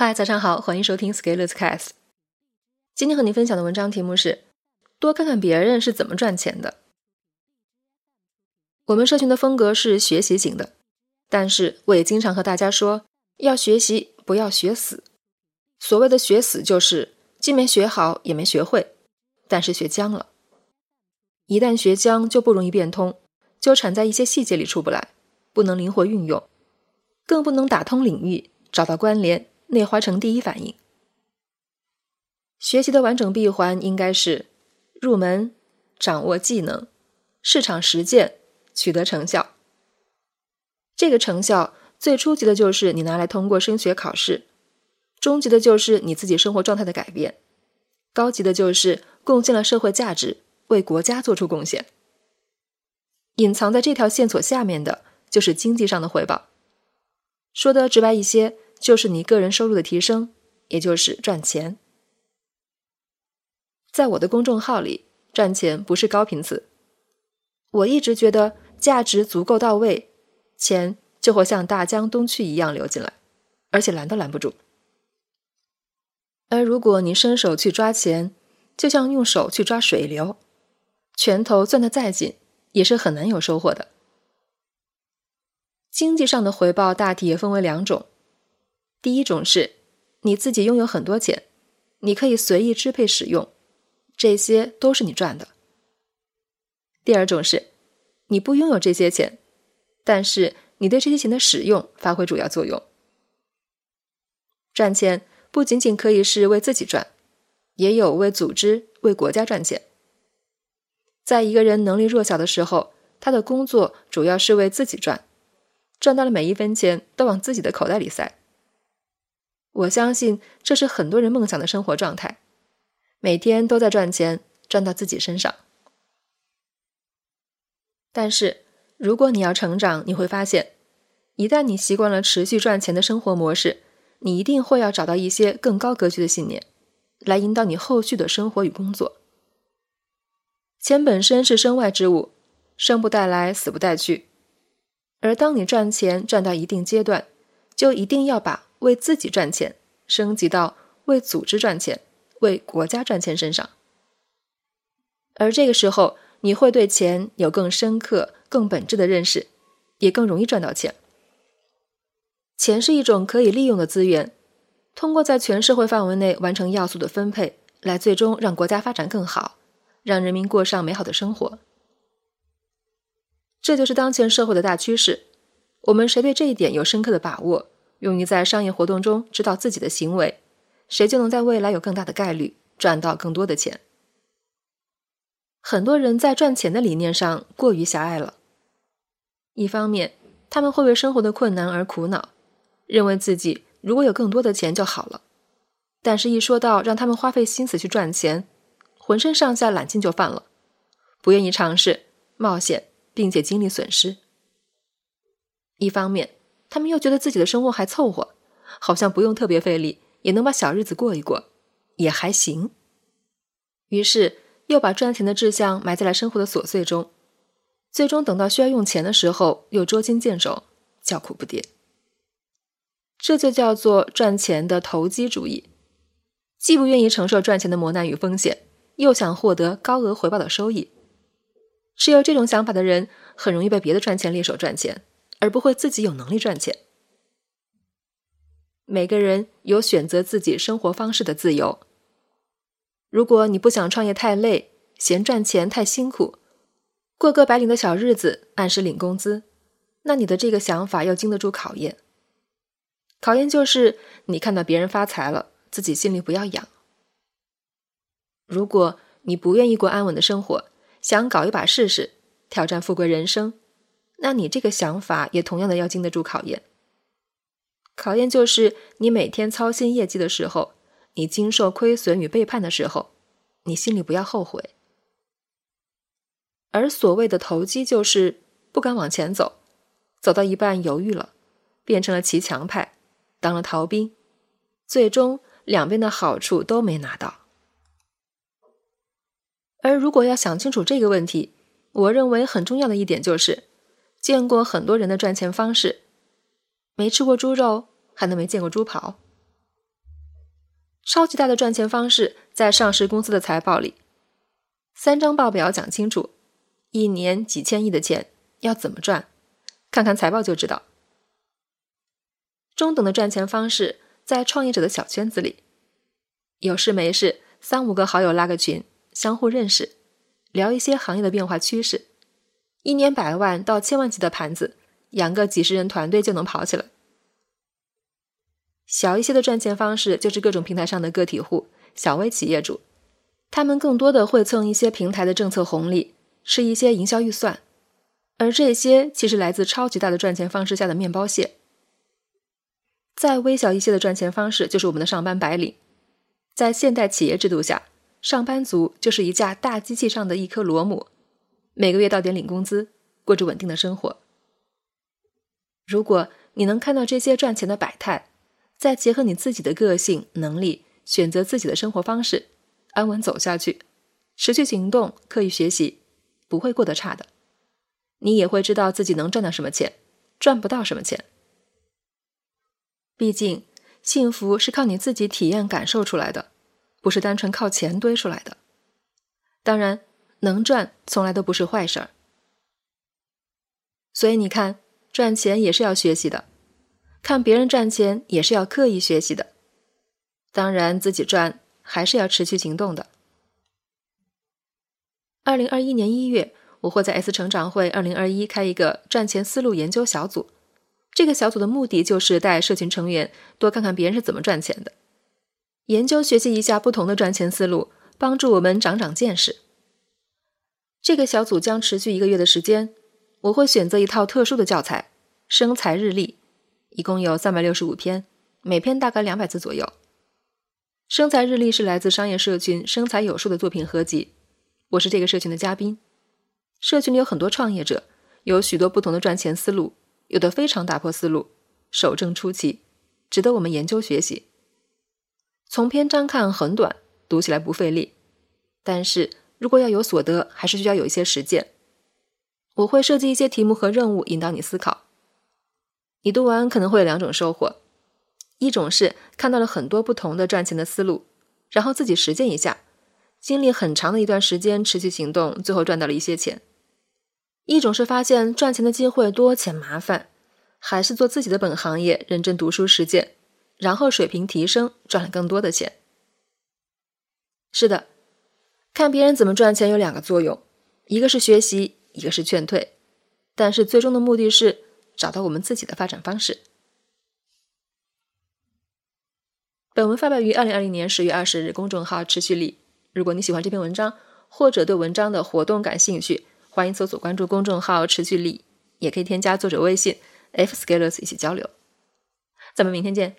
嗨，早上好，欢迎收听 Scalers Cast。今天和你分享的文章题目是：多看看别人是怎么赚钱的。我们社群的风格是学习型的，但是我也经常和大家说，要学习，不要学死。所谓的学死，就是既没学好，也没学会，但是学僵了。一旦学僵，就不容易变通，纠缠在一些细节里出不来，不能灵活运用，更不能打通领域，找到关联。内化成第一反应。学习的完整闭环应该是入门、掌握技能、市场实践、取得成效。这个成效最初级的就是你拿来通过升学考试，中级的就是你自己生活状态的改变，高级的就是贡献了社会价值，为国家做出贡献。隐藏在这条线索下面的就是经济上的回报。说的直白一些。就是你个人收入的提升，也就是赚钱。在我的公众号里，赚钱不是高频词。我一直觉得，价值足够到位，钱就会像大江东去一样流进来，而且拦都拦不住。而如果你伸手去抓钱，就像用手去抓水流，拳头攥得再紧，也是很难有收获的。经济上的回报大体也分为两种。第一种是，你自己拥有很多钱，你可以随意支配使用，这些都是你赚的。第二种是，你不拥有这些钱，但是你对这些钱的使用发挥主要作用。赚钱不仅仅可以是为自己赚，也有为组织、为国家赚钱。在一个人能力弱小的时候，他的工作主要是为自己赚，赚到了每一分钱都往自己的口袋里塞。我相信这是很多人梦想的生活状态，每天都在赚钱，赚到自己身上。但是，如果你要成长，你会发现，一旦你习惯了持续赚钱的生活模式，你一定会要找到一些更高格局的信念，来引导你后续的生活与工作。钱本身是身外之物，生不带来，死不带去。而当你赚钱赚到一定阶段，就一定要把。为自己赚钱，升级到为组织赚钱、为国家赚钱身上。而这个时候，你会对钱有更深刻、更本质的认识，也更容易赚到钱。钱是一种可以利用的资源，通过在全社会范围内完成要素的分配，来最终让国家发展更好，让人民过上美好的生活。这就是当前社会的大趋势。我们谁对这一点有深刻的把握？用于在商业活动中指导自己的行为，谁就能在未来有更大的概率赚到更多的钱。很多人在赚钱的理念上过于狭隘了。一方面，他们会为生活的困难而苦恼，认为自己如果有更多的钱就好了。但是，一说到让他们花费心思去赚钱，浑身上下懒劲就犯了，不愿意尝试冒险，并且经历损失。一方面，他们又觉得自己的生活还凑合，好像不用特别费力也能把小日子过一过，也还行。于是又把赚钱的志向埋在了生活的琐碎中，最终等到需要用钱的时候，又捉襟见肘，叫苦不迭。这就叫做赚钱的投机主义，既不愿意承受赚钱的磨难与风险，又想获得高额回报的收益。持有这种想法的人，很容易被别的赚钱猎手赚钱。而不会自己有能力赚钱。每个人有选择自己生活方式的自由。如果你不想创业太累，嫌赚钱太辛苦，过个白领的小日子，按时领工资，那你的这个想法要经得住考验。考验就是你看到别人发财了，自己心里不要痒。如果你不愿意过安稳的生活，想搞一把试试，挑战富贵人生。那你这个想法也同样的要经得住考验。考验就是你每天操心业绩的时候，你经受亏损与背叛的时候，你心里不要后悔。而所谓的投机，就是不敢往前走，走到一半犹豫了，变成了骑墙派，当了逃兵，最终两边的好处都没拿到。而如果要想清楚这个问题，我认为很重要的一点就是。见过很多人的赚钱方式，没吃过猪肉，还能没见过猪跑？超级大的赚钱方式在上市公司的财报里，三张报表讲清楚，一年几千亿的钱要怎么赚，看看财报就知道。中等的赚钱方式在创业者的小圈子里，有事没事三五个好友拉个群，相互认识，聊一些行业的变化趋势，一年百万到千万级的盘子，养个几十人团队就能跑起来。小一些的赚钱方式就是各种平台上的个体户、小微企业主，他们更多的会蹭一些平台的政策红利，吃一些营销预算，而这些其实来自超级大的赚钱方式下的面包屑。再微小一些的赚钱方式就是我们的上班白领，在现代企业制度下，上班族就是一架大机器上的一颗螺母，每个月到点领工资，过着稳定的生活。如果你能看到这些赚钱的百态，再结合你自己的个性、能力，选择自己的生活方式，安稳走下去，持续行动，刻意学习，不会过得差的。你也会知道自己能赚到什么钱，赚不到什么钱。毕竟，幸福是靠你自己体验感受出来的，不是单纯靠钱堆出来的。当然，能赚从来都不是坏事儿。所以你看，赚钱也是要学习的。看别人赚钱也是要刻意学习的，当然自己赚还是要持续行动的。二零二一年一月，我会在 S 成长会二零二一开一个赚钱思路研究小组，这个小组的目的就是带社群成员多看看别人是怎么赚钱的，研究学习一下不同的赚钱思路，帮助我们长长见识。这个小组将持续一个月的时间，我会选择一套特殊的教材——生财日历。一共有三百六十五篇，每篇大概两百字左右。生财日历是来自商业社群“生财有术”的作品合集。我是这个社群的嘉宾。社群里有很多创业者，有许多不同的赚钱思路，有的非常打破思路，守正出奇，值得我们研究学习。从篇章看很短，读起来不费力，但是如果要有所得，还是需要有一些实践。我会设计一些题目和任务，引导你思考。你读完可能会有两种收获，一种是看到了很多不同的赚钱的思路，然后自己实践一下，经历很长的一段时间持续行动，最后赚到了一些钱；一种是发现赚钱的机会多且麻烦，还是做自己的本行业，认真读书实践，然后水平提升，赚了更多的钱。是的，看别人怎么赚钱有两个作用，一个是学习，一个是劝退，但是最终的目的是。找到我们自己的发展方式。本文发表于二零二零年十月二十日，公众号“持续力”。如果你喜欢这篇文章，或者对文章的活动感兴趣，欢迎搜索关注公众号“持续力”，也可以添加作者微信 f scalers 一起交流。咱们明天见。